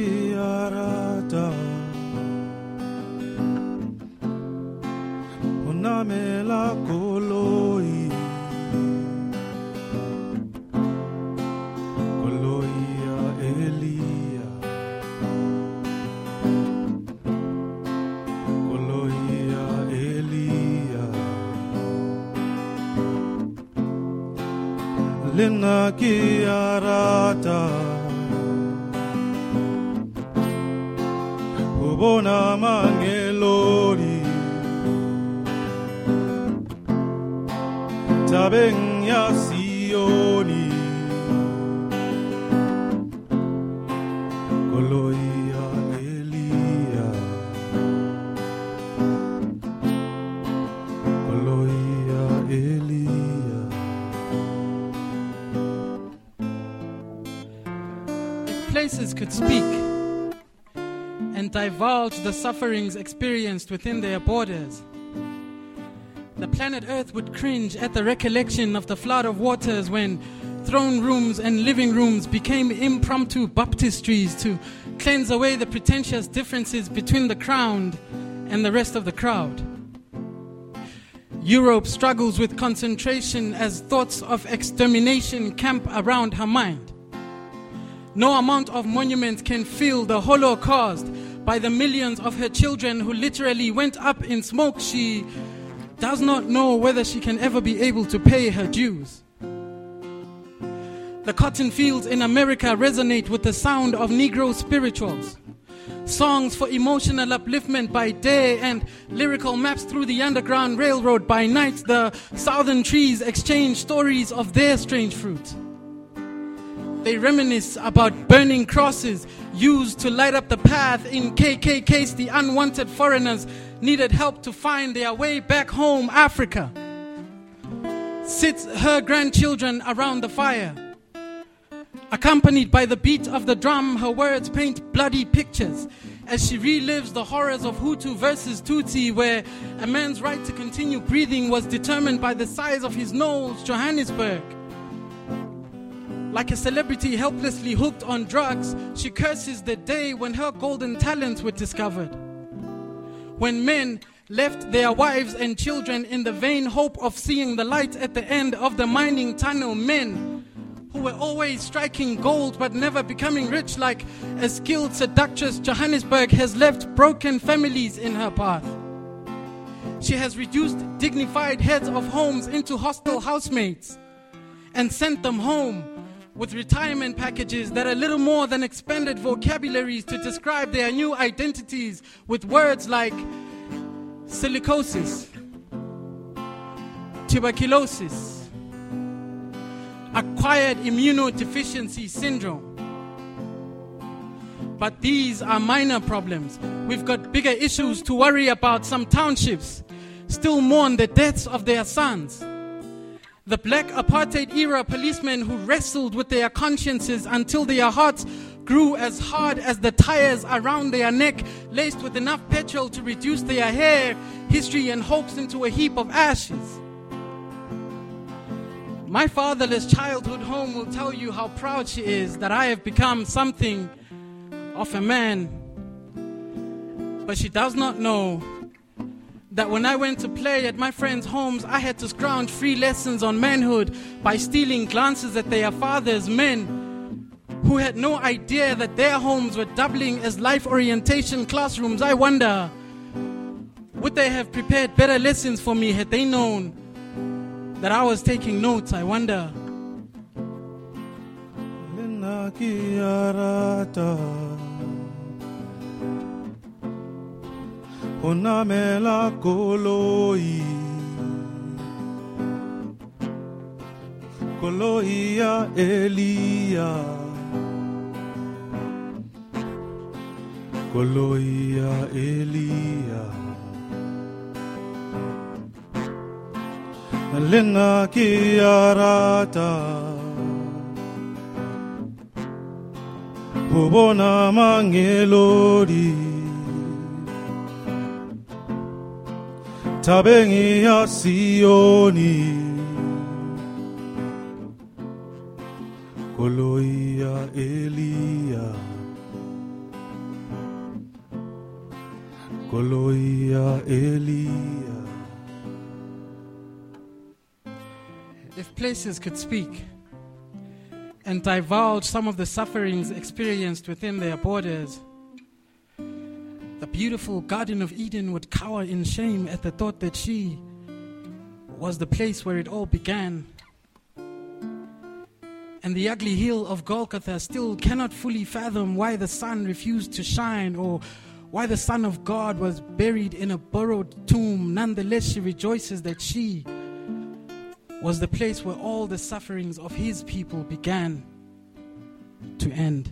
kiarata Onamela koloi Elia Elia kiarata Ubona mangelori Tabeng ya Sioni. Koloi ya Elia. Koloi ya Elia. If places could speak and divulge the sufferings experienced within their borders, the planet Earth would cringe at the recollection of the flood of waters when throne rooms and living rooms became impromptu baptistries to cleanse away the pretentious differences between the crowned and the rest of the crowd. Europe struggles with concentration as thoughts of extermination camp around her mind. No amount of monuments can fill the hollow caused by the millions of her children who literally went up in smoke. She does not know whether she can ever be able to pay her dues. The cotton fields in America resonate with the sound of Negro spirituals. Songs for emotional upliftment by day and lyrical maps through the Underground Railroad by night. The southern trees exchange stories of their strange fruit. They reminisce about burning crosses used to light up the path in KKK's the unwanted foreigners needed help to find their way back home, Africa. Sits her grandchildren around the fire. Accompanied by the beat of the drum, her words paint bloody pictures as she relives the horrors of Hutu versus Tutsi, where a man's right to continue breathing was determined by the size of his nose, Johannesburg. Like a celebrity helplessly hooked on drugs, she curses the day when her golden talents were discovered. When men left their wives and children in the vain hope of seeing the light at the end of the mining tunnel, men who were always striking gold but never becoming rich, like a skilled seductress, Johannesburg has left broken families in her path. She has reduced dignified heads of homes into hostile housemates and sent them home with retirement packages that are little more than expanded vocabularies to describe their new identities with words like silicosis, tuberculosis, acquired immunodeficiency syndrome. But these are minor problems. We've got bigger issues to worry about. Some townships still mourn the deaths of their sons. The black apartheid era policemen who wrestled with their consciences until their hearts grew as hard as the tires around their neck, laced with enough petrol to reduce their hair, history, and hopes into a heap of ashes. My fatherless childhood home will tell you how proud she is that I have become something of a man. But she does not know that when I went to play at my friends' homes, I had to scrounge free lessons on manhood by stealing glances at their fathers, men who had no idea that their homes were doubling as life orientation classrooms. I wonder, would they have prepared better lessons for me had they known that I was taking notes? I wonder. Onamela koloi Koloi ya Elia. Koloi Elia Lena kiarata Ubona mangelori 자뱅이여 시온이 골로이야 엘리야 골로이야 엘리야 If places could speak and divulge some of the sufferings experienced within their borders beautiful Garden of Eden would cower in shame at the thought that she was the place where it all began. And the ugly hill of Golgotha still cannot fully fathom why the sun refused to shine or why the Son of God was buried in a borrowed tomb. Nonetheless, she rejoices that she was the place where all the sufferings of his people began to end.